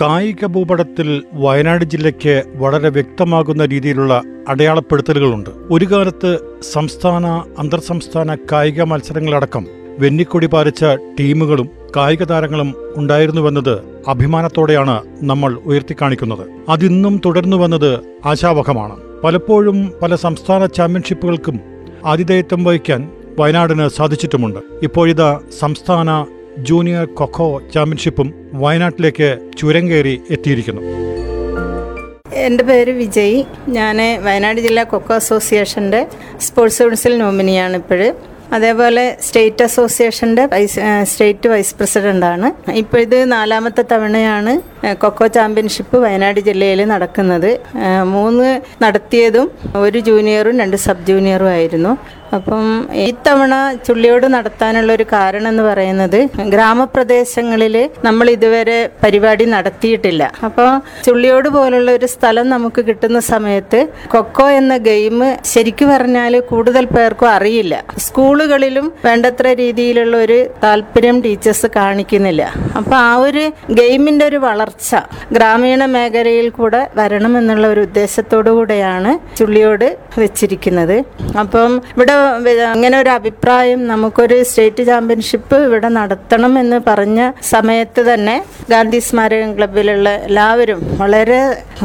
കായിക ഭൂപടത്തിൽ വയനാട് ജില്ലയ്ക്ക് വളരെ വ്യക്തമാകുന്ന രീതിയിലുള്ള അടയാളപ്പെടുത്തലുകളുണ്ട്. ഒരു കാലത്ത് സംസ്ഥാന അന്തർ സംസ്ഥാന കായിക മത്സരങ്ങളടക്കം വെന്നിക്കൊടി പാലിച്ച ടീമുകളും കായിക താരങ്ങളും ഉണ്ടായിരുന്നുവെന്നത് അഭിമാനത്തോടെയാണ് നമ്മൾ ഉയർത്തിക്കാണിക്കുന്നത്. അതിന്നും തുടർന്നു വന്നത് ആശാവഹമാണ്. പലപ്പോഴും പല സംസ്ഥാന ചാമ്പ്യൻഷിപ്പുകൾക്കും ആതിഥേയത്വം വഹിക്കാൻ വയനാടിന് സാധിച്ചിട്ടുമുണ്ട്. ഇപ്പോഴിതാ സംസ്ഥാന ജൂനിയർ കൊക്കോ ചാമ്പ്യൻഷിപ്പും വയനാട്ടിലേക്ക് ചുരം കയറി എത്തിയിരിക്കുന്നു. എന്റെ പേര് വിജയ്. ഞാൻ വയനാട് ജില്ലാ കൊക്കോ അസോസിയേഷന്റെ സ്പോർട്സ് കൗൺസിൽ നോമിനിയാണ് ഇപ്പോൾ. അതേപോലെ സ്റ്റേറ്റ് അസോസിയേഷന്റെ വൈസ് സ്റ്റേറ്റ് വൈസ് പ്രസിഡന്റാണ്. ഇപ്പോൾ നാലാമത്തെ തവണയാണ് കൊക്കോ ചാമ്പ്യൻഷിപ്പ് വയനാട് ജില്ലയിൽ നടക്കുന്നത്. മൂന്ന് നടത്തിയതും ഒരു ജൂനിയറും രണ്ട് സബ് ജൂനിയറും ആയിരുന്നു. അപ്പം ഇത്തവണ ചുള്ളിയോട് നടത്താനുള്ള ഒരു കാരണം എന്ന് പറയുന്നത് ഗ്രാമപ്രദേശങ്ങളിൽ നമ്മൾ ഇതുവരെ പരിപാടി നടത്തിയിട്ടില്ല. അപ്പോൾ ചുള്ളിയോട് പോലുള്ള ഒരു സ്ഥലം നമുക്ക് കിട്ടുന്ന സമയത്ത് കൊക്കോ എന്ന ഗെയിം ശരിക്കു പറഞ്ഞാൽ കൂടുതൽ പേർക്കും അറിയില്ല. സ്കൂളുകളിലും വേണ്ടത്ര രീതിയിലുള്ള ഒരു താല്പര്യം ടീച്ചേഴ്സ് കാണിക്കുന്നില്ല. അപ്പോൾ ആ ഒരു ഗെയിമിന്റെ ഒരു വളർച്ച ഗ്രാമീണ മേഖലയിൽ കൂടെ വരണമെന്നുള്ള ഒരു ഉദ്ദേശത്തോടു കൂടെയാണ് ചുള്ളിയോട് വെച്ചിരിക്കുന്നത്. അപ്പം ഇവിടെ വ- അങ്ങനെ ഒരു അഭിപ്രായം നമുക്കൊരു സ്റ്റേറ്റ് ചാമ്പ്യൻഷിപ്പ് ഇവിടെ നടത്തണം എന്ന് പറഞ്ഞ സമയത്ത് തന്നെ ഗാന്ധി സ്മാരകം ക്ലബിലുള്ള എല്ലാവരും വളരെ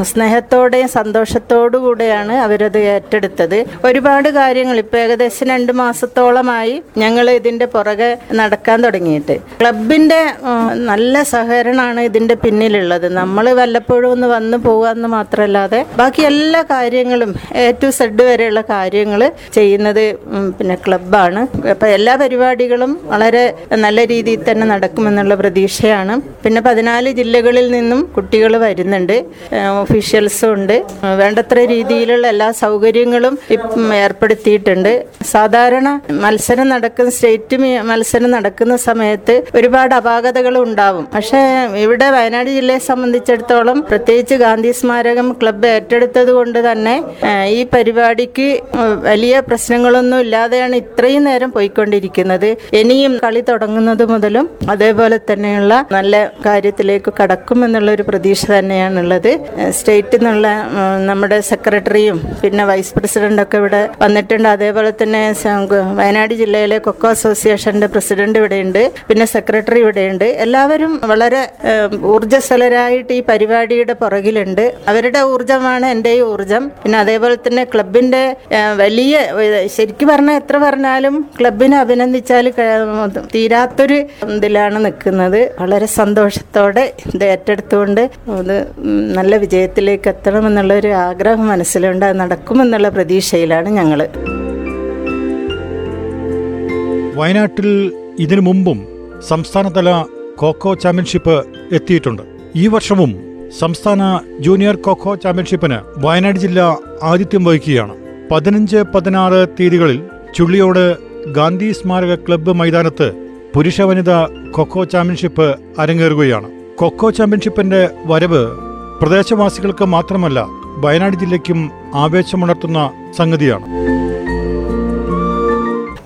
സ്നേഹത്തോടെയും സന്തോഷത്തോടു കൂടെയാണ് അവരത് ഏറ്റെടുത്തത്. ഒരുപാട് കാര്യങ്ങൾ ഇപ്പം ഏകദേശം രണ്ട് മാസത്തോളമായി ഞങ്ങൾ ഇതിന്റെ പുറകെ നടക്കാൻ തുടങ്ങിയിട്ട്. ക്ലബിന്റെ നല്ല സഹകരണമാണ് ഇതിന്റെ പിന്നിലുള്ളത്. നമ്മൾ വല്ലപ്പോഴും ഒന്ന് വന്ന് പോകാമെന്ന് മാത്രമല്ലാതെ ബാക്കി എല്ലാ കാര്യങ്ങളും എ ടു സെഡ് വരെയുള്ള കാര്യങ്ങൾ ചെയ്യുന്നത് പിന്നെ ക്ലബ്ബാണ്. അപ്പോൾ എല്ലാ പരിപാടികളും വളരെ നല്ല രീതിയിൽ തന്നെ നടക്കുമെന്നുള്ള പ്രതീക്ഷയാണ്. പിന്നെ പതിനാല് ജില്ലകളിൽ നിന്നും കുട്ടികൾ വരുന്നുണ്ട്. ഒഫീഷ്യൽസും ഉണ്ട്. വേണ്ടത്ര രീതിയിലുള്ള എല്ലാ സൗകര്യങ്ങളും ഏർപ്പെടുത്തിയിട്ടുണ്ട്. സാധാരണ മത്സരം നടക്കുന്ന സ്റ്റേറ്റ് മത്സരം നടക്കുന്ന സമയത്ത് ഒരുപാട് അപാകതകൾ ഉണ്ടാവും. പക്ഷേ ഇവിടെ വയനാട് ജില്ലയെ സംബന്ധിച്ചിടത്തോളം പ്രത്യേകിച്ച് ഗാന്ധി സ്മാരകം ക്ലബ്ബ് ഏറ്റെടുത്തത് കൊണ്ട് തന്നെ ഈ പരിപാടിക്ക് വലിയ പ്രശ്നങ്ങളൊന്നും ഇല്ലാതെയാണ് ഇത്രയും നേരം പോയിക്കൊണ്ടിരിക്കുന്നത്. ഇനിയും കളി തുടങ്ങുന്നത് മുതലും അതേപോലെ തന്നെയുള്ള നല്ല കാര്യത്തിലേക്ക് കടക്കുമെന്നുള്ള ഒരു പ്രതീക്ഷ തന്നെയാണുള്ളത്. സ്റ്റേറ്റിൽ നിന്നുള്ള നമ്മുടെ സെക്രട്ടറിയും പിന്നെ വൈസ് പ്രസിഡന്റ് ഒക്കെ ഇവിടെ വന്നിട്ടുണ്ട്. അതേപോലെ തന്നെ വയനാട് ജില്ലയിലെ കൊക്കോ അസോസിയേഷന്റെ പ്രസിഡന്റ് ഇവിടെയുണ്ട്. പിന്നെ സെക്രട്ടറി ഇവിടെയുണ്ട്. എല്ലാവരും വളരെ ഊർജസ്വലരായിട്ട് ഈ പരിപാടിയുടെ പുറകിലുണ്ട്. അവരുടെ ഊർജമാണ് എന്റെ ഊർജം. പിന്നെ അതേപോലെ തന്നെ ക്ലബിന്റെ വലിയ ഏഹ്, ശരിക്കും പറഞ്ഞാൽ എത്ര പറഞ്ഞാലും ക്ലബിനെ അഭിനന്ദിച്ചാൽ തീരാത്തൊരു ഇതിലാണ് നിൽക്കുന്നത് വളരെ സന്തോഷത്തോടെ ഇത് ഏറ്റെടുത്തുകൊണ്ട് അത് നല്ല വിജയത്തിലേക്ക് എത്തണമെന്നുള്ളൊരു ആഗ്രഹം മനസ്സിലുണ്ട്. അത് നടക്കുമെന്നുള്ള പ്രതീക്ഷയിലാണ് ഞങ്ങൾ വയനാട്ടിൽ ഇതിനു മുമ്പും സംസ്ഥാനതല കോക്കോ ചാമ്പ്യൻഷിപ്പ് എത്തിയിട്ടുണ്ട്. ഈ വർഷവും സംസ്ഥാന ജൂനിയർ കോക്കോ ചാമ്പ്യൻഷിപ്പിന് വയനാട് ജില്ല ആതിഥ്യം വഹിക്കുകയാണ്. പതിനഞ്ച് പതിനാറ് തീയതികളിൽ ചുള്ളിയോട് ഗാന്ധി സ്മാരക ക്ലബ്ബ് മൈതാനത്ത് പുരുഷ വനിതാ കൊക്കോ ചാമ്പ്യൻഷിപ്പ് അരങ്ങേറുകയാണ്. കൊക്കോ ചാമ്പ്യൻഷിപ്പിന്റെ വരവ് പ്രദേശവാസികൾക്ക് മാത്രമല്ല വയനാട് ജില്ലയ്ക്കും ആവേശമുണർത്തുന്ന സംഗതിയാണ്.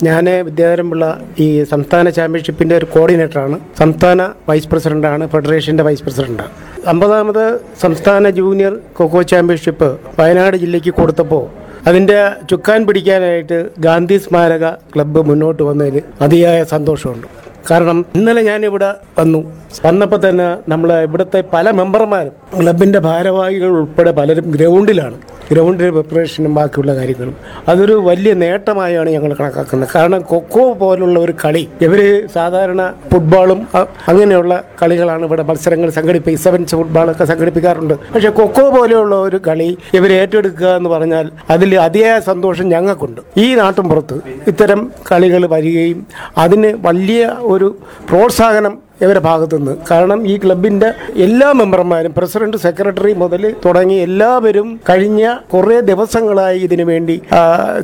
ഞാൻ വിദ്യാധരൻപിള്ള ഈ സംസ്ഥാന ചാമ്പ്യൻഷിപ്പിന്റെ ഒരു കോർഡിനേറ്ററാണ്. സംസ്ഥാന വൈസ് പ്രസിഡന്റാണ് ഫെഡറേഷന്റെ വൈസ് പ്രസിഡന്റ് അമ്പതാമത് സംസ്ഥാന ജൂനിയർ കൊക്കോ ചാമ്പ്യൻഷിപ്പ് വയനാട് ജില്ലയ്ക്ക് കൊടുത്തപ്പോൾ അതിന്റെ ചുക്കാൻ പിടിക്കാനായിട്ട് ഗാന്ധി സ്മാരക ക്ലബ്ബ് മുന്നോട്ട് വന്നതിൽ അതിയായ സന്തോഷമുണ്ട്. കാരണം ഇന്നലെ ഞാനിവിടെ വന്നു. വന്നപ്പോൾ തന്നെ നമ്മൾ ഇവിടുത്തെ പല മെമ്പർമാരും ക്ലബിന്റെ ഭാരവാഹികൾ ഉൾപ്പെടെ പലരും ഗ്രൗണ്ടിലാണ്. ഗ്രൗണ്ടിന്റെ പ്രിപ്പറേഷനും ബാക്കിയുള്ള കാര്യങ്ങളും. അതൊരു വലിയ നേട്ടമായാണ് ഞങ്ങൾ കണക്കാക്കുന്നത്. കാരണം കൊക്കോ പോലുള്ള ഒരു കളി ഇവർ സാധാരണ ഫുട്ബോളും അങ്ങനെയുള്ള കളികളാണ് ഇവിടെ മത്സരങ്ങൾ സംഘടിപ്പിക്കുക സെവൻസ് ഫുട്ബോളൊക്കെ സംഘടിപ്പിക്കാറുണ്ട്. പക്ഷെ കൊക്കോ പോലെയുള്ള ഒരു കളി ഇവർ ഏറ്റെടുക്കുക എന്ന് പറഞ്ഞാൽ അതിൽ അതിയായ സന്തോഷം ഞങ്ങൾക്കുണ്ട്. ഈ നാട്ടും പുറത്ത് ഇത്തരം കളികൾ വരികയും അതിന് വലിയ ഒരു പ്രോത്സാഹനം ഇവരുടെ ഭാഗത്തുനിന്ന്. കാരണം ഈ ക്ലബിന്റെ എല്ലാ മെമ്പർമാരും പ്രസിഡന്റ് സെക്രട്ടറി മുതൽ തുടങ്ങി എല്ലാവരും കഴിഞ്ഞ കുറേ ദിവസങ്ങളായി ഇതിനു വേണ്ടി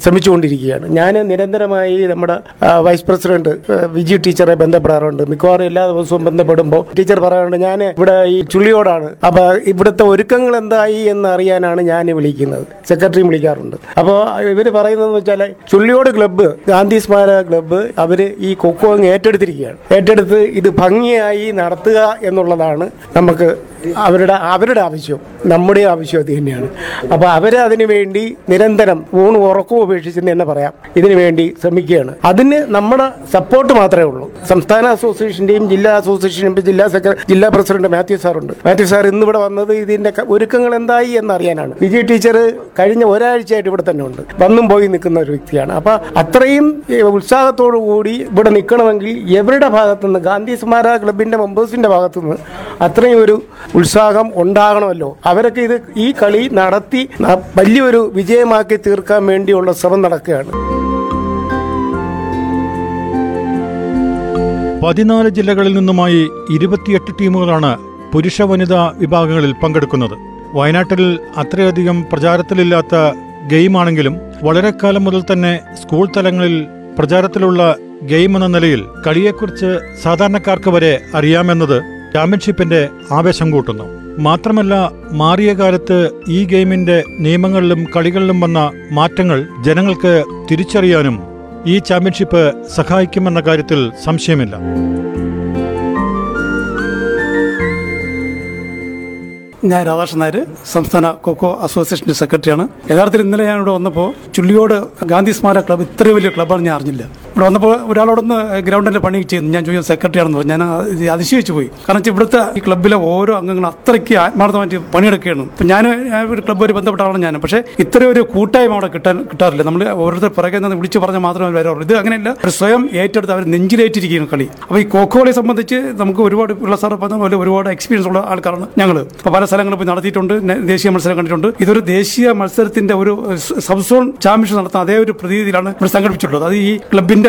ശ്രമിച്ചുകൊണ്ടിരിക്കുകയാണ്. ഞാൻ നിരന്തരമായി നമ്മുടെ വൈസ് പ്രസിഡന്റ് വിജി ടീച്ചറെ ബന്ധപ്പെടാറുണ്ട്. മിക്കവാറും എല്ലാ ദിവസവും ബന്ധപ്പെടുമ്പോൾ ടീച്ചർ പറയാറുണ്ട് ഞാൻ ഇവിടെ ഈ ചുള്ളിയോടാണ്. അപ്പോൾ ഇവിടുത്തെ ഒരുക്കങ്ങൾ എന്തായി എന്ന് അറിയാനാണ് ഞാൻ വിളിക്കുന്നത്. സെക്രട്ടറിയും വിളിക്കാറുണ്ട്. അപ്പോൾ ഇവർ പറയുന്നതെന്ന് വെച്ചാൽ ചുള്ളിയോട് ക്ലബ്ബ് ഗാന്ധി സ്മാരക ക്ലബ്ബ് അവർ ഈ കൊക്കോ ഏറ്റെടുത്തിരിക്കുകയാണ്. ഏറ്റെടുത്ത് ഇത് ഭംഗിയായി നടത്തുക എന്നുള്ളതാണ് നമുക്ക് അവരുടെ അവരുടെ ആവശ്യം നമ്മുടെ ആവശ്യം അത് തന്നെയാണ്. അപ്പോൾ അവർ അതിനു വേണ്ടി നിരന്തരം ഊണ് ഉറക്കവും ഉപേക്ഷിച്ചെന്ന് തന്നെ പറയാം. ഇതിനു വേണ്ടി ശ്രമിക്കുകയാണ്. അതിന് നമ്മുടെ സപ്പോർട്ട് മാത്രമേ ഉള്ളൂ. സംസ്ഥാന അസോസിയേഷന്റെയും ജില്ലാ അസോസിയേഷന്റെയും ജില്ലാ സെക്രട്ടറി ജില്ലാ പ്രസിഡന്റ് മാത്യു സാറുണ്ട്. മാത്യു സാർ ഇന്ന് ഇവിടെ വന്നത് ഇതിന്റെ ഒരുക്കങ്ങൾ എന്തായി എന്നറിയാനാണ്. വിജയ് ടീച്ചർ കഴിഞ്ഞ ഒരാഴ്ചയായിട്ട് ഇവിടെ തന്നെ ഉണ്ട്. വന്നും പോയി നിൽക്കുന്ന ഒരു വ്യക്തിയാണ്. അപ്പോൾ അത്രയും ഉത്സാഹത്തോടു കൂടി ഇവിടെ നിൽക്കണമെങ്കിൽ എവരുടെ ഭാഗത്തുനിന്ന് ഗാന്ധി സ്മാരക ക്ലബിന്റെ മെമ്പേഴ്സിന്റെ ഭാഗത്തുനിന്ന് അത്രയും ഒരു ഉത്സാഹം ഉണ്ടാകണമല്ലോ. അവരൊക്കെ ഇത് ഈ കളി നടത്തി വലിയൊരു വിജയമാക്കി തീർക്കാൻ വേണ്ടിയുള്ള ശ്രമം നടക്കുകയാണ്. പതിനാല് ജില്ലകളിൽ നിന്നുമായി ഇരുപത്തിയെട്ട് ടീമുകളാണ് പുരുഷ വനിതാ വിഭാഗങ്ങളിൽ പങ്കെടുക്കുന്നത്. വയനാട്ടിൽ അത്രയധികം പ്രചാരത്തിലില്ലാത്ത ഗെയിമാണെങ്കിലും വളരെ കാലം മുതൽ തന്നെ സ്കൂൾ തലങ്ങളിൽ പ്രചാരത്തിലുള്ള ഗെയിം എന്ന നിലയിൽ കളിയെക്കുറിച്ച് സാധാരണക്കാർക്ക് വരെ അറിയാമെന്നത് ചാമ്പ്യൻഷിപ്പിന്റെ ആവേശം കൂട്ടുന്നു. മാത്രമല്ല മാറിയ കാലത്ത് ഈ ഗെയിമിന്റെ നിയമങ്ങളിലും കളികളിലും വന്ന മാറ്റങ്ങൾ ജനങ്ങൾക്ക് തിരിച്ചറിയാനും ഈ ചാമ്പ്യൻഷിപ്പ് സഹായിക്കുമെന്ന കാര്യത്തിൽ സംശയമില്ല. ഞാൻ രാധാകൃഷ്ണൻ നായർ സംസ്ഥാന കൊക്കോ അസോസിയേഷന്റെ സെക്രട്ടറിയാണ്. യഥാർത്ഥത്തിൽ ഇന്നലെ ഞാൻ ഇവിടെ വന്നപ്പോൾ ചുള്ളിയോട് ഗാന്ധി സ്മാരക ക്ലബ്ബ് ഇത്രയും വലിയ ക്ലബ്ബാണ് ഞാൻ അറിഞ്ഞില്ല. ഇവിടെ വന്നപ്പോൾ ഒരാളോടൊന്ന് ഗ്രൗണ്ടിന്റെ പണി ചെയ്യുന്നു ഞാൻ ചോദിച്ചു സെക്രട്ടറി ആണെന്ന് പറഞ്ഞു. ഞാൻ അത് അതിശയിച്ചു പോയി. കാരണം ഇവിടുത്തെ ഈ ക്ലബ്ബിലെ ഓരോ അംഗങ്ങളും അത്രയ്ക്ക് ആത്മാർത്ഥമായിട്ട് പണിയെടുക്കുകയാണ്. ഇപ്പം ഞാൻ ഒരു ക്ലബ്ബ് ബന്ധപ്പെട്ട ആളാണ് ഞാൻ. പക്ഷേ ഇത്രയും ഒരു കൂട്ടായ്മ അവിടെ കിട്ടാൻ കിട്ടാറില്ല. നമ്മൾ ഓരോരുത്തർ പിറകെ നിന്ന് വിളിച്ച് പറഞ്ഞാൽ മാത്രമേ വരാറുള്ളൂ. ഇത് അങ്ങനെയല്ല. അവർ സ്വയം ഏറ്റെടുത്ത് അവർ നെഞ്ചിലേറ്റിരിക്കുകയാണ് കളി. അപ്പോൾ ഈ കോക്കോളെ സംബന്ധിച്ച് നമുക്ക് ഒരുപാട് ഉള്ള സാർ പറഞ്ഞ പോലെ ഒരുപാട് എക്സ്പീരിയൻസ് ഉള്ള ആൾക്കാരാണ് ഞങ്ങൾ ഇപ്പോൾ പല സ്ഥലങ്ങളിൽ പോയി നടത്തിയിട്ടുണ്ട്. ദേശീയ മത്സരം കണ്ടിട്ടുണ്ട്. ഇതൊരു ദേശീയ മത്സരത്തിന്റെ ഒരു സബ്സോൺ സബ് സോൺ ചാമ്പ്യൻഷിപ്പ് നടത്തുന്ന അതേ ഒരു പ്രതീതിയിലാണ് ഇവിടെ സംഘടിപ്പിച്ചിട്ടുള്ളത്. അത് ഈ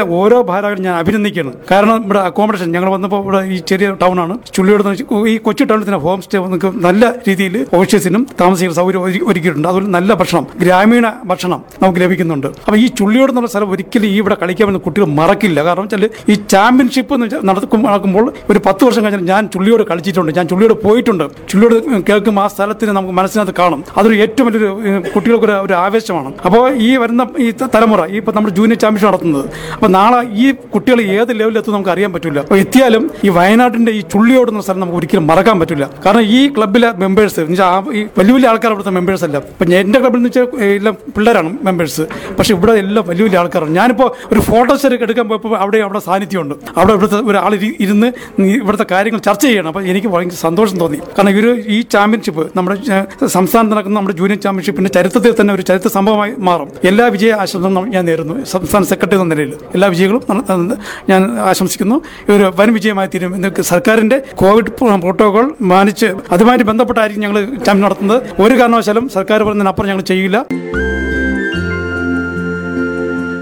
ക്ലബിന്റെ ഓരോ ഭാരവാഹികളും ഞാൻ അഭിനന്ദിക്കുകയാണ്. കാരണം ഇവിടെ അക്കോമഡേഷൻ ഞങ്ങൾ വന്നപ്പോൾ ഇവിടെ ഈ ചെറിയ ടൗൺ ആണ്. ചുള്ളിയോട് ഈ കൊച്ചു ടൗണിൽ തന്നെ ഹോം സ്റ്റേ നമുക്ക് നല്ല രീതിയിൽ ഓഫീസിനും താമസിക്കുന്ന സൗകര്യം ഒരുക്കി- ഒരുക്കിയിട്ടുണ്ട്. അതുപോലെ നല്ല ഭക്ഷണം ഗ്രാമീണ ഭക്ഷണം നമുക്ക് ലഭിക്കുന്നുണ്ട്. അപ്പോൾ ഈ ചുള്ളിയോട് എന്നുള്ള സ്ഥലം ഒരിക്കലും ഈ ഇവിടെ കളിക്കാമെന്ന് കുട്ടികൾ മറക്കില്ല. കാരണം വെച്ചാൽ ഈ ചാമ്പ്യൻഷിപ്പ് നടക്കും നടക്കുമ്പോൾ ഒരു പത്ത് വർഷം കഴിഞ്ഞാൽ ഞാൻ ചുള്ളിയോട് കളിച്ചിട്ടുണ്ട്. ഞാൻ ചുള്ളിയോട് പോയിട്ടുണ്ട്. ചുള്ളിയോട് കേൾക്കും ആ സ്ഥലത്തിന് നമുക്ക് മനസ്സിനകത്ത് കാണും. അതൊരു ഏറ്റവും വലിയൊരു കുട്ടികൾക്ക് ഒരു ആവേശമാണ്. അപ്പോൾ ഈ വരുന്ന ഈ തലമുറ ഈ ഇപ്പം നമ്മുടെ ജൂനിയർ ചാമ്പ്യൻഷിപ്പ് നടത്തുന്നത്. നാളെ ഈ കുട്ടികൾ ഏത് ലെവലിലെത്തും നമുക്ക് അറിയാൻ പറ്റില്ല. അപ്പോൾ എത്തിയാലും ഈ വയനാട്ടിന്റെ ഈ ചുള്ളിയോടുന്ന സ്ഥലം നമുക്ക് ഒരിക്കലും മറക്കാൻ പറ്റില്ല. കാരണം ഈ ക്ലബിലെ മെമ്പേഴ്സ് ഈ വലിയ വലിയ ആൾക്കാർ അവിടുത്തെ മെമ്പേഴ്സ് അല്ല. ഇപ്പം എന്റെ ക്ലബിൽ എന്ന് വെച്ചാൽ എല്ലാം പിള്ളേരാണ് മെമ്പേഴ്സ് പക്ഷേ ഇവിടെ എല്ലാം വലിയ വലിയ ആൾക്കാരാണ്. ഞാനിപ്പോൾ ഒരു ഫോട്ടോ ഷെയർ എടുക്കാൻ പോയപ്പോൾ അവിടെ അവിടെ സാന്നിധ്യമുണ്ട്. അവിടെ ഇവിടുത്തെ ഒരാൾ ഇരുന്ന് ഇവിടുത്തെ കാര്യങ്ങൾ ചർച്ച ചെയ്യണം. അപ്പോൾ എനിക്ക് ഭയങ്കര സന്തോഷം തോന്നി. കാരണം ഇവർ ഈ ചാമ്പ്യൻഷിപ്പ് നമ്മുടെ സംസ്ഥാനത്ത് നടക്കുന്ന നമ്മുടെ ജൂനിയർ ചാമ്പ്യൻഷിപ്പിന്റെ ചരിത്രത്തിൽ തന്നെ ഒരു ചരിത്ര സംഭവമായി മാറും. എല്ലാ വിജയ ആശംസകളും ഞാൻ നേരുന്നു. സംസ്ഥാന സെക്രട്ടറി എന്ന നിലയിൽ. എല്ലാ വിജയങ്ങളും ഞാൻ ആശംസിക്കുന്നു. ഇതൊരു വൻ വിജയമായി തീരും. എന്ന് സർക്കാരിന്റെ കോവിഡ് പ്രോട്ടോകോൾ മാനിച്ച് അതുമായിട്ട് ബന്ധപ്പെട്ടായിരിക്കും ഞങ്ങൾ ചാമ്പ്യൻ നടത്തുന്നത്. ഒരു കാരണവശാലും സർക്കാർ പറഞ്ഞതിനപ്പുറം ഞങ്ങൾ ചെയ്യില്ല.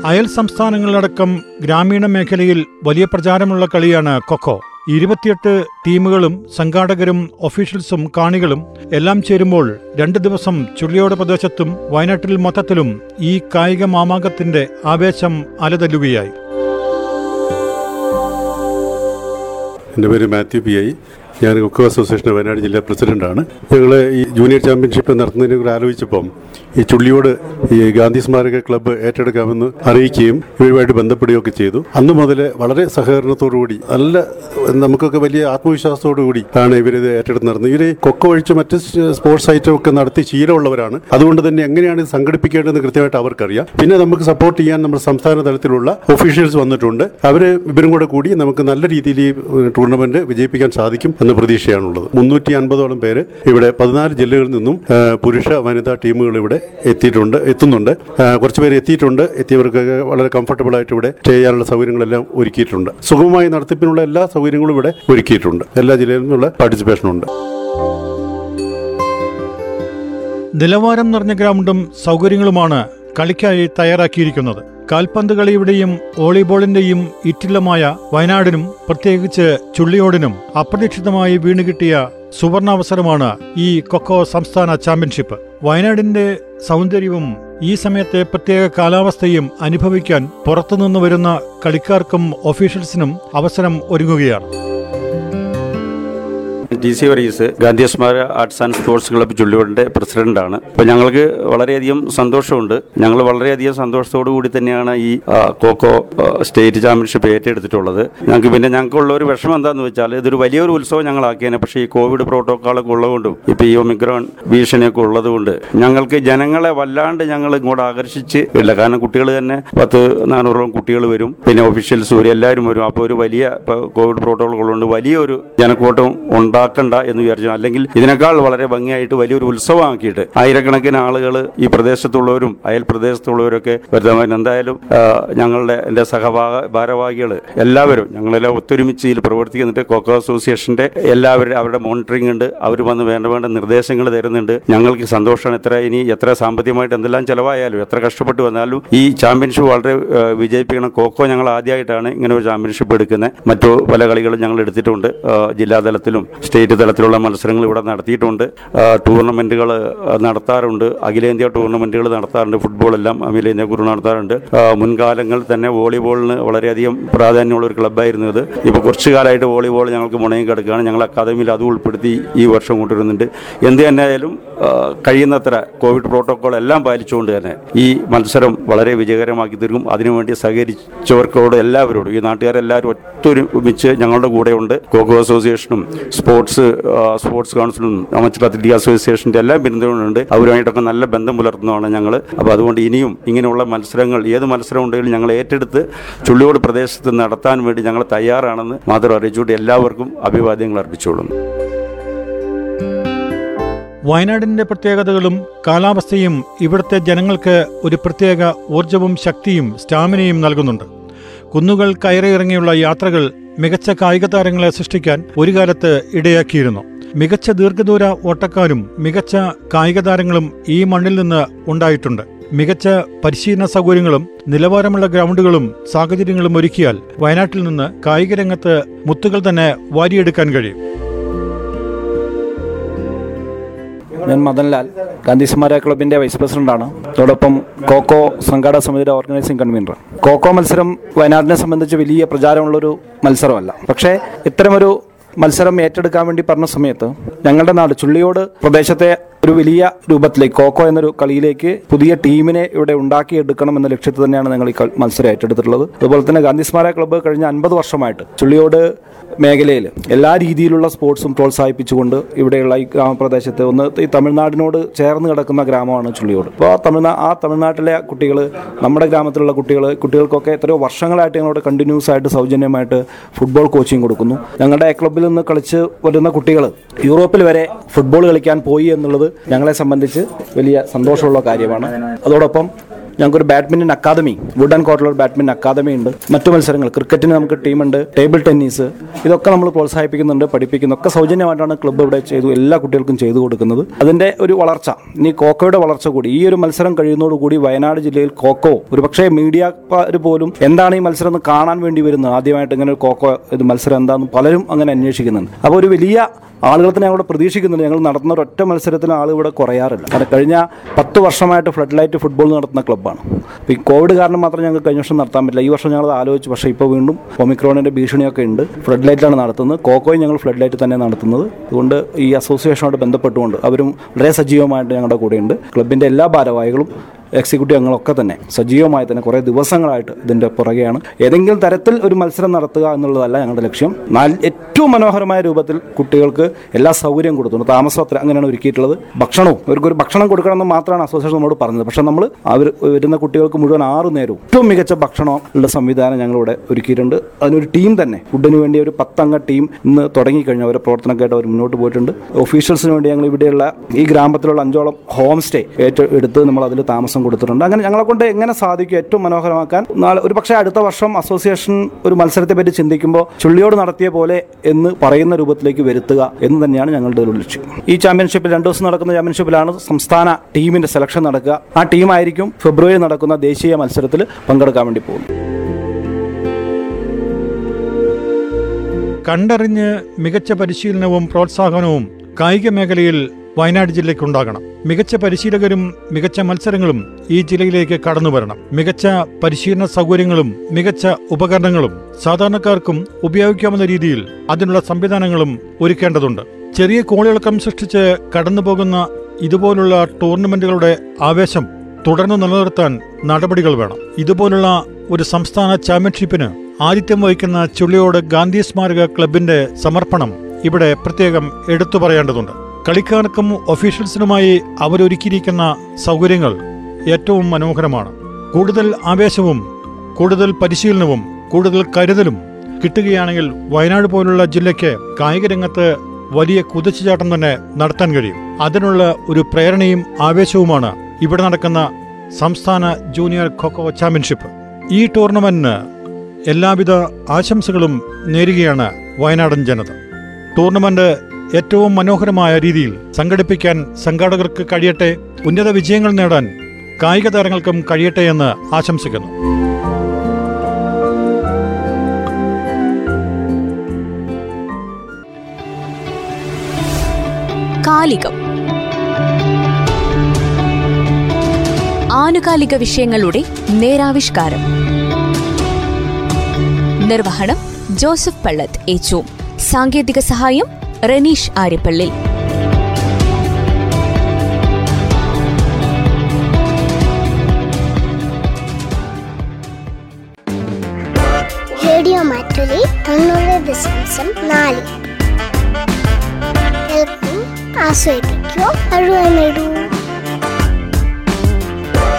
അയൽ സംസ്ഥാനങ്ങളിലടക്കം ഗ്രാമീണ മേഖലയിൽ വലിയ പ്രചാരമുള്ള കളിയാണ് കൊക്കോ ഇരുപത്തിയെട്ട് ടീമുകളും സംഘാടകരും ഒഫീഷ്യൽസും കാണികളും എല്ലാം ചേരുമ്പോൾ രണ്ട് ദിവസം ചുള്ളിയോട് പ്രദേശത്തും വയനാട്ടിൽ മൊത്തത്തിലും ഈ കായിക മാമാങ്കത്തിന്റെ ആവേശം അലതല്ലുകയായി. എന്റെ പേര് മാത്യു പി ഐ. ഞാൻ കുക്ക് അസോസിയേഷൻ വയനാട് ജില്ലാ പ്രസിഡന്റാണ്. ഞങ്ങൾ ഈ ജൂനിയർ ചാമ്പ്യൻഷിപ്പ് നടത്തുന്നതിനെ കുറിച്ച് ആലോചിച്ചപ്പം ഈ ചുള്ളിയോട് ഈ ഗാന്ധി സ്മാരക ക്ലബ്ബ് ഏറ്റെടുക്കാമെന്ന് അറിയിക്കുകയും ഇവരുമായിട്ട് ബന്ധപ്പെടുകയൊക്കെ ചെയ്തു. അന്ന് മുതൽ വളരെ സഹകരണത്തോടുകൂടി നല്ല നമുക്കൊക്കെ വലിയ ആത്മവിശ്വാസത്തോടു കൂടി ആണ് ഇവരിത് ഏറ്റെടുത്ത് നടന്നത്. ഇവർ കൊക്ക ഒഴിച്ച് മറ്റ് സ്പോർട്സ് ഐറ്റം ഒക്കെ നടത്തി ശീലമുള്ളവരാണ്. അതുകൊണ്ട് തന്നെ എങ്ങനെയാണ് ഇത് സംഘടിപ്പിക്കേണ്ടതെന്ന് കൃത്യമായിട്ട് അവർക്കറിയാം. പിന്നെ നമുക്ക് സപ്പോർട്ട് ചെയ്യാൻ നമ്മുടെ സംസ്ഥാന തലത്തിലുള്ള ഒഫീഷ്യൽസ് വന്നിട്ടുണ്ട്. അവർ ഇവരും കൂടെ കൂടി നമുക്ക് നല്ല രീതിയിൽ ഈ ടൂർണമെന്റ് വിജയിപ്പിക്കാൻ സാധിക്കും എന്ന പ്രതീക്ഷയാണുള്ളത്. മുന്നൂറ്റി അൻപതോളം പേര് ഇവിടെ പതിനാല് ജില്ലകളിൽ നിന്നും പുരുഷ വനിതാ ടീമുകൾ ഇവിടെ എത്തിയിട്ടുണ്ട് എത്തുന്നുണ്ട്. കുറച്ച് പേര് എത്തിയിട്ടുണ്ട്. എത്തിയവർക്ക് വളരെ കംഫർട്ടബിൾ ആയിട്ട് ഇവിടെ ചെയ്യാനുള്ള സൗകര്യങ്ങളെല്ലാം ഒരുക്കിയിട്ടുണ്ട്. സുഗമമായി നടത്തിപ്പിനുള്ള എല്ലാ സൗകര്യങ്ങളും ഇവിടെ ഒരുക്കിയിട്ടുണ്ട്. എല്ലാ ജില്ലയിൽ നിന്നുള്ള പാർട്ടിസിപ്പേഷൻ ഉണ്ട്. നിലവാരം നിറഞ്ഞ ഗ്രൗണ്ടും സൗകര്യങ്ങളുമാണ് കളിക്കായി തയ്യാറാക്കിയിരിക്കുന്നത്. കാൽപന്ത് കളിയുടെയും വോളിബോളിന്റെയും ഇറ്റില്ലമായ വയനാടിനും പ്രത്യേകിച്ച് ചുള്ളിയോടിനും അപ്രതീക്ഷിതമായി വീണുകിട്ടിയ സുവർണാവസരമാണ് ഈ കൊക്കോ സംസ്ഥാന ചാമ്പ്യൻഷിപ്പ്. വയനാടിന്റെ സൗന്ദര്യവും ഈ സമയത്തെ പ്രത്യേക കാലാവസ്ഥയും അനുഭവിക്കാൻ പുറത്തുനിന്ന് വരുന്ന കളിക്കാർക്കും ഒഫീഷ്യൽസിനും അവസരം ഒരുങ്ങുകയാണ്. ടി സി വരീസ് ഗാന്ധിയസ്മാര ആർട്സ് ആൻഡ് സ്പോർട്സ് ക്ലബ്ബ് ചുള്ളിയോടിന്റെ പ്രസിഡന്റാണ്. അപ്പോൾ ഞങ്ങൾക്ക് വളരെയധികം സന്തോഷമുണ്ട്. ഞങ്ങൾ വളരെയധികം സന്തോഷത്തോടു കൂടി തന്നെയാണ് ഈ കോക്കോ സ്റ്റേറ്റ് ചാമ്പ്യൻഷിപ്പ് ഏറ്റെടുത്തിട്ടുള്ളത്. ഞങ്ങൾക്ക് പിന്നെ ഞങ്ങൾക്കുള്ള ഒരു വിഷമം എന്താണെന്ന് വെച്ചാൽ ഇതൊരു വലിയൊരു ഉത്സവം ഞങ്ങളാക്കിയേനെ. പക്ഷേ ഈ കോവിഡ് പ്രോട്ടോക്കോളൊക്കെ ഉള്ളതുകൊണ്ടും ഇപ്പോൾ ഈ ഒമിക്രോൺ ഭീഷണിയൊക്കെ ഉള്ളതുകൊണ്ട് ഞങ്ങൾക്ക് ജനങ്ങളെ വല്ലാണ്ട് ഞങ്ങൾ ഇങ്ങോട്ട് ആകർഷിച്ച് ഇല്ല. കാരണം കുട്ടികൾ തന്നെ പത്ത് നാനൂറോളം കുട്ടികൾ വരും. പിന്നെ ഒഫീഷ്യൽസ് വരും. എല്ലാവരും വരും. അപ്പോൾ ഒരു വലിയ കോവിഡ് പ്രോട്ടോകോൾ ഉള്ളതുകൊണ്ട് വലിയൊരു ജനക്കൂട്ടം ഉണ്ടാക്കണ്ട എന്ന് വിചാരിച്ചു. അല്ലെങ്കിൽ ഇതിനേക്കാൾ വളരെ ഭംഗിയായിട്ട് വലിയൊരു ഉത്സവമാക്കിയിട്ട് ആയിരക്കണക്കിന് ആളുകൾ ഈ പ്രദേശത്തുള്ളവരും അയൽ പ്രദേശത്തുള്ളവരൊക്കെ വരുന്നവൻ എന്തായാലും ഞങ്ങളുടെ എന്റെ സഹഭാഗ ഭാരവാഹികൾ എല്ലാവരും ഞങ്ങളെല്ലാം ഒത്തൊരുമിച്ച് ഇതിൽ പ്രവർത്തിക്കുന്നുണ്ട് കൊക്കോ അസോസിയേഷന്റെ എല്ലാവരും അവരുടെ മോണിറ്ററിംഗ് ഉണ്ട്. അവർ വന്ന് വേണ്ട വേണ്ട നിർദ്ദേശങ്ങൾ തരുന്നുണ്ട്. ഞങ്ങൾക്ക് സന്തോഷമാണ്. എത്ര ഇനി എത്ര സാമ്പത്തികമായിട്ട് എന്തെല്ലാം ചിലവായാലും എത്ര കഷ്ടപ്പെട്ട് വന്നാലും ഈ ചാമ്പ്യൻഷിപ്പ് വളരെ വിജയിപ്പിക്കണം. കോക്കോ ഞങ്ങൾ ആദ്യമായിട്ടാണ് ഇങ്ങനെ ഒരു ചാമ്പ്യൻഷിപ്പ് എടുക്കുന്നത്. മറ്റു പല കളികളും ഞങ്ങൾ എടുത്തിട്ടുണ്ട്. ജില്ലാതലത്തിലും തലത്തിലുള്ള മത്സരങ്ങൾ ഇവിടെ നടത്തിയിട്ടുണ്ട്. ടൂർണമെന്റുകൾ നടത്താറുണ്ട്. അഖിലേന്ത്യാ ടൂർണമെന്റുകൾ നടത്താറുണ്ട്. ഫുട്ബോളെല്ലാം അഖിലേന്ത്യാ കുറി നടത്താറുണ്ട്. മുൻകാലങ്ങൾ തന്നെ വോളിബോളിന് വളരെയധികം പ്രാധാന്യമുള്ള ഒരു ക്ലബ്ബായിരുന്നു ഇത്. ഇപ്പോൾ കുറച്ചു കാലമായിട്ട് വോളിബോൾ ഞങ്ങൾക്ക് മുണയും കിടക്കുകയാണ്. ഞങ്ങൾ അക്കാദമിയിൽ അത് ഉൾപ്പെടുത്തി ഈ വർഷം കൊണ്ടുവരുന്നുണ്ട്. എന്ത് തന്നെയായാലും കഴിയുന്നത്ര കോവിഡ് പ്രോട്ടോക്കോൾ എല്ലാം പാലിച്ചുകൊണ്ട് തന്നെ ഈ മത്സരം വളരെ വിജയകരമാക്കി തീർക്കും. അതിനുവേണ്ടി സഹകരിച്ചവർക്കോട് എല്ലാവരോടും ഈ നാട്ടുകാരെല്ലാവരും ഒത്തൊരുമിച്ച് ഞങ്ങളുടെ കൂടെയുണ്ട്. കോക്കോ അസോസിയേഷനും സ്പോർട്സ് ആ, സ്പോർട്സ് കൗൺസിലും അമച്ചർ അത്ലറ്റിക് അസോസിയേഷന്റെ എല്ലാ ബിരുദങ്ങളുണ്ട്. അവരുമായിട്ടൊക്കെ നല്ല ബന്ധം പുലർത്തുന്നതാണ് ഞങ്ങൾ അപ്പോൾ അതുകൊണ്ട് ഇനിയും ഇങ്ങനെയുള്ള മത്സരങ്ങൾ ഏത് മത്സരം ഉണ്ടെങ്കിലും ഞങ്ങൾ ഏറ്റെടുത്ത് ചുള്ളിയോട് പ്രദേശത്ത് നടത്താൻ വേണ്ടി ഞങ്ങൾ തയ്യാറാണെന്ന് മാത്രം അറിയിച്ചുകൊണ്ട് എല്ലാവർക്കും അഭിവാദ്യങ്ങൾ അർപ്പിച്ചുകൊള്ളുന്നു. വയനാടിന്റെ പ്രത്യേകതകളും കാലാവസ്ഥയും ഇവിടുത്തെ ജനങ്ങൾക്ക് ഒരു പ്രത്യേക ഊർജവും ശക്തിയും സ്റ്റാമിനയും നൽകുന്നുണ്ട്. കുന്നുകൾ കയറിയിറങ്ങിയുള്ള യാത്രകൾ മികച്ച കായിക താരങ്ങളെ സൃഷ്ടിക്കാൻ ഒരു കാലത്ത് ഇടയാക്കിയിരുന്നു. മികച്ച ദീർഘദൂര ഓട്ടക്കാരും മികച്ച കായിക താരങ്ങളും ഈ മണ്ണിൽ നിന്ന് ഉണ്ടായിട്ടുണ്ട്. മികച്ച പരിശീലന സൗകര്യങ്ങളും നിലവാരമുള്ള ഗ്രൗണ്ടുകളും സാഹചര്യങ്ങളും ഒരുക്കിയാൽ വയനാട്ടിൽ നിന്ന് കായിക രംഗത്ത് മുത്തുകൾ തന്നെ വാരിയെടുക്കാൻ കഴിയും. ഞാൻ മദൻലാൽ ഗാന്ധി സ്മാരക ക്ലബിന്റെ വൈസ് പ്രസിഡന്റാണ് അതോടൊപ്പം കോക്കോ സംഘാടക സമിതിയുടെ ഓർഗനൈസിംഗ് കൺവീനർ കോക്കോ മത്സരം വയനാടിനെ സംബന്ധിച്ച് വലിയ പ്രചാരമുള്ളൊരു മത്സരമല്ല. പക്ഷേ ഇത്തരമൊരു മത്സരം ഏറ്റെടുക്കാൻ വേണ്ടി പറഞ്ഞ സമയത്ത് ഞങ്ങളുടെ നാട് ചുള്ളിയോട് പ്രദേശത്തെ ഒരു വലിയ രൂപത്തിലേക്ക് കോക്കോ എന്നൊരു കളിയിലേക്ക് പുതിയ ടീമിനെ ഇവിടെ ഉണ്ടാക്കിയെടുക്കണം എന്ന ലക്ഷ്യത്തിൽ തന്നെയാണ് ഞങ്ങൾ ഈ മത്സരം ഏറ്റെടുത്തിട്ടുള്ളത്. അതുപോലെ തന്നെ ഗാന്ധി സ്മാരക ക്ലബ്ബ് കഴിഞ്ഞ അൻപത് വർഷമായിട്ട് ചുള്ളിയോട് മേഖലയിൽ എല്ലാ രീതിയിലുള്ള സ്പോർട്സും പ്രോത്സാഹിപ്പിച്ചുകൊണ്ട് ഇവിടെയുള്ള ഈ ഗ്രാമപ്രദേശത്തെ ഒന്ന് ഈ തമിഴ്നാടിനോട് ചേർന്ന് കിടക്കുന്ന ഗ്രാമമാണ് ചുള്ളിയോട്. അപ്പോൾ ആ തമിഴ്നാ ആ തമിഴ്നാട്ടിലെ കുട്ടികൾ നമ്മുടെ ഗ്രാമത്തിലുള്ള കുട്ടികൾ കുട്ടികൾക്കൊക്കെ എത്രയോ വർഷങ്ങളായിട്ട് ഞങ്ങളോട് കണ്ടിന്യൂസ് ആയിട്ട് സൗജന്യമായിട്ട് ഫുട്ബോൾ കോച്ചിങ് കൊടുക്കുന്നു. ഞങ്ങളുടെ ക്ലബ്ബിൽ നിന്ന് കളിച്ച് വരുന്ന കുട്ടികൾ യൂറോപ്പിൽ വരെ ഫുട്ബോൾ കളിക്കാൻ പോയി എന്നുള്ളത് ഞങ്ങളെ സംബന്ധിച്ച് വലിയ സന്തോഷമുള്ള കാര്യമാണ്. അതോടൊപ്പം ഞങ്ങൾക്കൊരു badminton academy wood and badminton academy ഉണ്ട്. മറ്റു മത്സരങ്ങൾ ക്രിക്കറ്റിന് നമുക്ക് ടീമുണ്ട് ടേബിൾ ടെന്നീസ് ഇതൊക്കെ നമ്മൾ പ്രോത്സാഹിപ്പിക്കുന്നുണ്ട് പഠിപ്പിക്കുന്നു. ഒക്കെ സൗജന്യമായിട്ടാണ് ക്ലബ്ബ് ഇവിടെ ചെയ്തു എല്ലാ കുട്ടികൾക്കും ചെയ്തു കൊടുക്കുന്നത്. അതിന്റെ ഒരു വളർച്ച ഇനി കോക്കോയുടെ വളർച്ച കൂടി ഈ ഒരു മത്സരം കഴിയുന്നതോടുകൂടി വയനാട് ജില്ലയിൽ കോക്കോ ഒരു പക്ഷേ മീഡിയക്കാർ പോലും എന്താണ് ഈ മത്സരം എന്ന് കാണാൻ വേണ്ടി വരുന്നത്? ആദ്യമായിട്ട് ഇങ്ങനെ ഒരു കോക്കോ ഇത് മത്സരം എന്താണെന്ന് പലരും അങ്ങനെ അന്വേഷിക്കുന്നുണ്ട്. അപ്പോൾ ഒരു വലിയ ആളുകൾ തന്നെ ഞങ്ങൾ പ്രതീക്ഷിക്കുന്നുണ്ട് ഞങ്ങൾ നടത്തുന്ന ഒരൊറ്റ മത്സരത്തിന് ആൾ ഇവിടെ കുറയാറില്ല. കാരണം കഴിഞ്ഞ പത്ത് വർഷമായിട്ട് ഫ്ലഡ് ലൈറ്റ് ഫുട്ബോൾ നടത്തുന്ന ക്ലബ്ബാണ് അപ്പോൾ ഈ കോവിഡ് കാരണം മാത്രം ഞങ്ങൾക്ക് കഴിഞ്ഞ വർഷം നടത്താൻ പറ്റില്ല. ഈ വർഷം ഞങ്ങൾ ആലോചിച്ചു. പക്ഷേ ഇപ്പോൾ വീണ്ടും ഒമിക്രോണിന്റെ ഭീഷണിയൊക്കെ ഉണ്ട്. ഫ്ലഡ് ലൈറ്റിലാണ് നടത്തുന്നത്. കോക്കോയും ഞങ്ങൾ ഫ്ലഡ് ലൈറ്റ് തന്നെ നടത്തുന്നത്. അതുകൊണ്ട് ഈ അസോസിയേഷനോട് ബന്ധപ്പെട്ടുകൊണ്ട് അവരും വളരെ സജീവമായിട്ട് ഞങ്ങളുടെ കൂടെയുണ്ട്. ക്ലബിന്റെ എല്ലാ ഭാരവാഹികളും എക്സിക്യൂട്ടീവ് അംഗങ്ങളൊക്കെ തന്നെ സജീവമായി തന്നെ കുറേ ദിവസങ്ങളായിട്ട് ഇതിന്റെ പുറകെയാണ്. ഏതെങ്കിലും തരത്തിൽ ഒരു മത്സരം നടത്തുക എന്നുള്ളതല്ല ഞങ്ങളുടെ ലക്ഷ്യം. നാൽ ഏറ്റവും മനോഹരമായ രൂപത്തിൽ കുട്ടികൾക്ക് എല്ലാ സൗകര്യം കൊടുത്തിട്ടുണ്ട്. താമസപത്രം അങ്ങനെയാണ് ഒരുക്കിയിട്ടുള്ളത്. ഭക്ഷണവും അവർക്കൊരു ഭക്ഷണം കൊടുക്കണമെന്ന് മാത്രമാണ് അസോസിയേഷൻ നമ്മോട് പറഞ്ഞത്. പക്ഷേ നമ്മൾ അവർ വരുന്ന കുട്ടികൾക്ക് മുഴുവൻ ആറ് നേരവും ഏറ്റവും മികച്ച ഭക്ഷണമുള്ള സംവിധാനം ഞങ്ങളിവിടെ ഒരുക്കിയിട്ടുണ്ട്. അതിനൊരു ടീം തന്നെ. ഫുഡിന് വേണ്ടി ഒരു പത്തംഗ ടീം ഇന്ന് തുടങ്ങിക്കഴിഞ്ഞു. അവരുടെ പ്രവർത്തനമൊക്കെയായിട്ട് അവർ മുന്നോട്ട് പോയിട്ടുണ്ട്. ഓഫീഷ്യൽസിന് വേണ്ടി ഞങ്ങൾ ഇവിടെയുള്ള ഈ ഗ്രാമത്തിലുള്ള അഞ്ചോളം ഹോം സ്റ്റേ ഏറ്റെടുത്ത് നമ്മൾ അതിൽ താമസം കൊടുത്തിട്ടുണ്ട്. അങ്ങനെ ഞങ്ങളെ കൊണ്ട് എങ്ങനെ സാധിക്കും ഏറ്റവും മനോഹരമാക്കാൻ? നാളെ ഒരു പക്ഷേ അടുത്ത വർഷം അസോസിയേഷൻ ഒരു മത്സരത്തെ പറ്റി ചിന്തിക്കുമ്പോൾ ചുള്ളിയോട് നടത്തിയ പോലെ എന്ന് പറയുന്ന രൂപത്തിലേക്ക് വരുത്തുക എന്ന് തന്നെയാണ് ഞങ്ങളുടെ ഒരു ലക്ഷ്യം. ഈ ചാമ്പ്യൻഷിപ്പിൽ രണ്ട് ദിവസം നടക്കുന്ന ചാമ്പ്യൻഷിപ്പിലാണ് സംസ്ഥാന ടീമിന്റെ സെലക്ഷൻ നടക്കുക. ആ ടീമായിരിക്കും ഫെബ്രുവരി നടക്കുന്ന ദേശീയ മത്സരത്തിൽ പങ്കെടുക്കാൻ വേണ്ടി പോകുന്നത്. കണ്ടറിഞ്ഞ് മികച്ച പരിശീലനവും പ്രോത്സാഹനവും കായിക മേഖലയിൽ വയനാട് ജില്ലയ്ക്കുണ്ടാകണം മികച്ച പരിശീലകരും മികച്ച മത്സരങ്ങളും ഈ ജില്ലയിലേക്ക് കടന്നു വരണം. മികച്ച പരിശീലന സൗകര്യങ്ങളും മികച്ച ഉപകരണങ്ങളും സാധാരണക്കാർക്കും ഉപയോഗിക്കാവുന്ന രീതിയിൽ അതിനുള്ള സംവിധാനങ്ങളും ഒരുക്കേണ്ടതുണ്ട്. ചെറിയ കോളിളക്കം സൃഷ്ടിച്ച് കടന്നുപോകുന്ന ഇതുപോലുള്ള ടൂർണമെന്റുകളുടെ ആവേശം തുടർന്ന് നിലനിർത്താൻ നടപടികൾ വേണം. ഇതുപോലുള്ള ഒരു സംസ്ഥാന ചാമ്പ്യൻഷിപ്പിന് ആതിഥ്യം വഹിക്കുന്ന ചുള്ളിയോട് ഗാന്ധി സ്മാരക ക്ലബിന്റെ സമർപ്പണം ഇവിടെ പ്രത്യേകം എടുത്തു പറയേണ്ടതുണ്ട്. കളിക്കാർക്കും ഒഫീഷ്യൽസിനുമായി അവരൊരുക്കിയിരിക്കുന്ന സൗകര്യങ്ങൾ ഏറ്റവും മനോഹരമാണ്. കൂടുതൽ ആവേശവും കൂടുതൽ പരിശീലനവും കൂടുതൽ കരുതലും കിട്ടുകയാണെങ്കിൽ വയനാട് പോലുള്ള ജില്ലയ്ക്ക് കായിക രംഗത്ത് വലിയ കുതിച്ചുചാട്ടം തന്നെ നടത്താൻ കഴിയും. അതിനുള്ള ഒരു പ്രേരണയും ആവേശവുമാണ് ഇവിടെ നടക്കുന്ന സംസ്ഥാന ജൂനിയർ ഖോഖോ ചാമ്പ്യൻഷിപ്പ്. ഈ ടൂർണമെന്റിന് എല്ലാവിധ ആശംസകളും നേരുകയാണ് വയനാടൻ ജനത. ടൂർണമെന്റ് ഏറ്റവും മനോഹരമായ രീതിയിൽ സംഘടിപ്പിക്കാൻ സംഘാടകർക്ക് കഴിയട്ടെ ഉന്നത വിജയങ്ങൾ നേടാൻ കായിക താരങ്ങൾക്കും കഴിയട്ടെ എന്ന് ആശംസിക്കുന്നു. കാലികം. ആനുകാലിക വിഷയങ്ങളുടെ നേരാവിഷ്കാരം. നിർവഹണം ജോസഫ് പള്ളത്ത് ഏച്ചു സാങ്കേതിക സഹായം റനീഷ് ആര്യപ്പള്ളി. റേഡിയോ മാറ്റുലി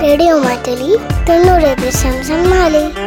റേഡിയോ മാറ്റുലി തൊണ്ണൂറ് ദശാംശം നാല്.